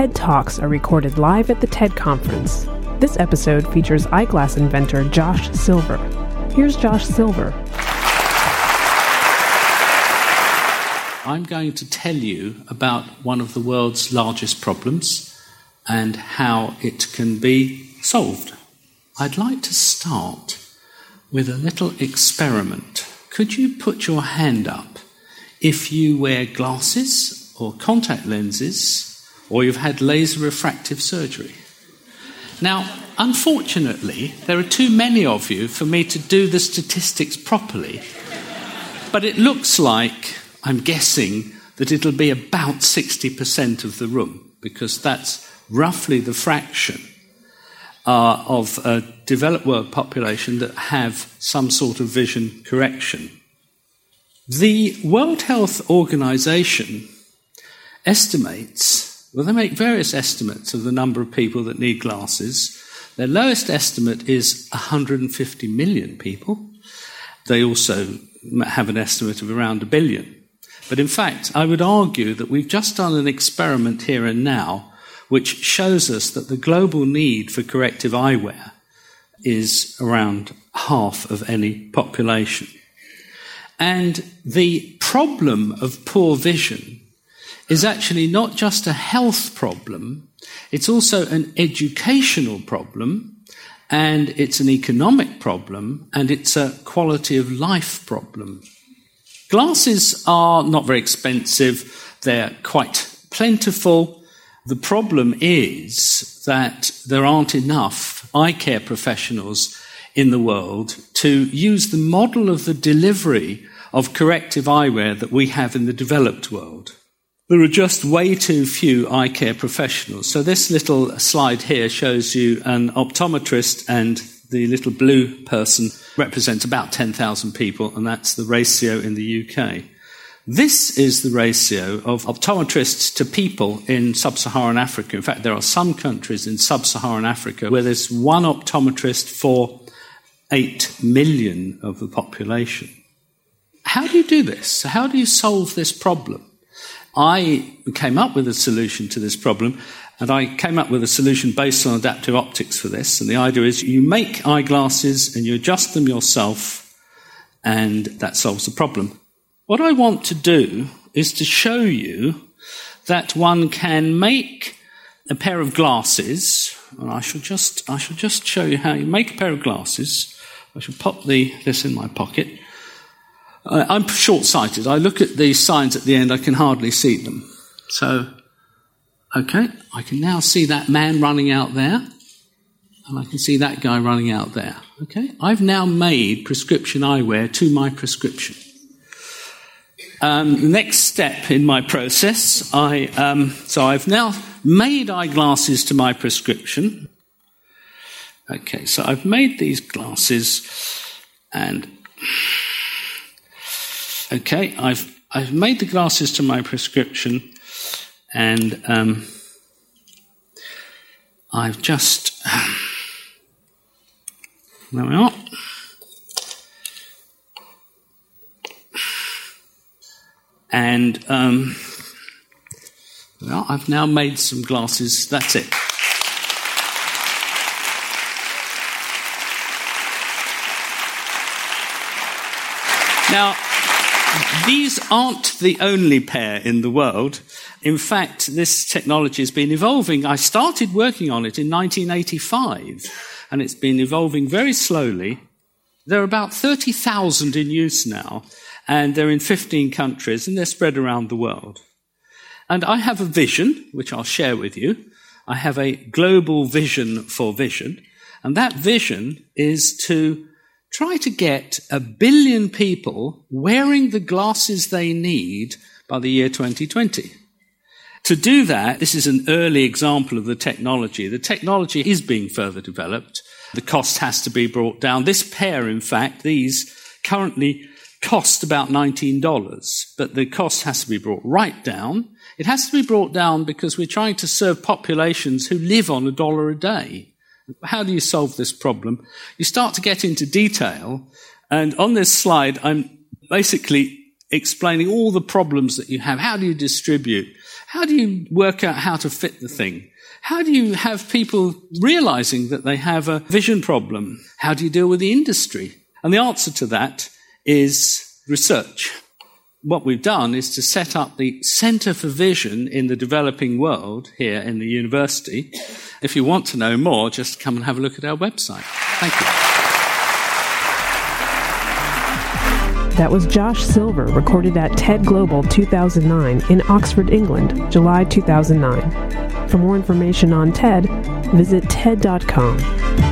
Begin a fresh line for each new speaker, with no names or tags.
TED Talks are recorded live at the TED Conference. This episode features eyeglass inventor Josh Silver. Here's Josh Silver.
I'm going to tell you about one of the world's largest problems and how it can be solved. I'd like to start with a little experiment. Could you put your hand up if you wear glasses or contact lenses or you've had laser refractive surgery? Now, unfortunately, there are too many of you for me to do the statistics properly, but it looks like I'm guessing that it'll be about 60% of the room because that's roughly the fraction uh, of a developed world population that have some sort of vision correction. The World Health Organization estimates, well, they make various estimates of the number of people that need glasses. Their lowest estimate is 150 million people. They also have an estimate of around a billion. But in fact, I would argue that we've just done an experiment here and now which shows us that the global need for corrective eyewear is around half of any population. And the problem of poor vision is actually not just a health problem, it's also an educational problem, and it's an economic problem, and it's a quality of life problem. Glasses are not very expensive, they're quite plentiful, the problem is that there aren't enough eye care professionals in the world to use the model of the delivery of corrective eyewear that we have in the developed world. There are just way too few eye care professionals. So this little slide here shows you an optometrist and the little blue person represents about 10,000 people, and that's the ratio in the UK. This is the ratio of optometrists to people in sub Saharan Africa. In fact, there are some countries in sub Saharan Africa where there's one optometrist for 8 million of the population. How do you do this? How do you solve this problem? I came up with a solution to this problem, and I came up with a solution based on adaptive optics for this. And the idea is you make eyeglasses and you adjust them yourself, and that solves the problem. What I want to do is to show you that one can make a pair of glasses. And I shall just, I shall just show you how you make a pair of glasses. I shall pop the, this in my pocket. I'm short sighted. I look at the signs at the end, I can hardly see them. So, okay, I can now see that man running out there, and I can see that guy running out there. Okay, I've now made prescription eyewear to my prescription. Um, the next step in my process, I, um, so I've now made eyeglasses to my prescription. Okay, so I've made these glasses, and okay, I've I've made the glasses to my prescription, and um, I've just there we are. And um, well, I've now made some glasses. That's it. Now, these aren't the only pair in the world. In fact, this technology has been evolving. I started working on it in 1985, and it's been evolving very slowly. There are about 30,000 in use now, and they're in 15 countries and they're spread around the world. And I have a vision, which I'll share with you. I have a global vision for vision, and that vision is to try to get a billion people wearing the glasses they need by the year 2020. To do that, this is an early example of the technology. The technology is being further developed. The cost has to be brought down. This pair, in fact, these currently cost about $19, but the cost has to be brought right down. It has to be brought down because we're trying to serve populations who live on a dollar a day. How do you solve this problem? You start to get into detail, and on this slide, I'm basically explaining all the problems that you have. How do you distribute? How do you work out how to fit the thing? How do you have people realizing that they have a vision problem? How do you deal with the industry? And the answer to that is research. What we've done is to set up the Center for Vision in the developing world here in the university. If you want to know more, just come and have a look at our website. Thank you.
That was Josh Silver, recorded at TED Global 2009 in Oxford, England, July 2009. For more information on TED, visit TED.com.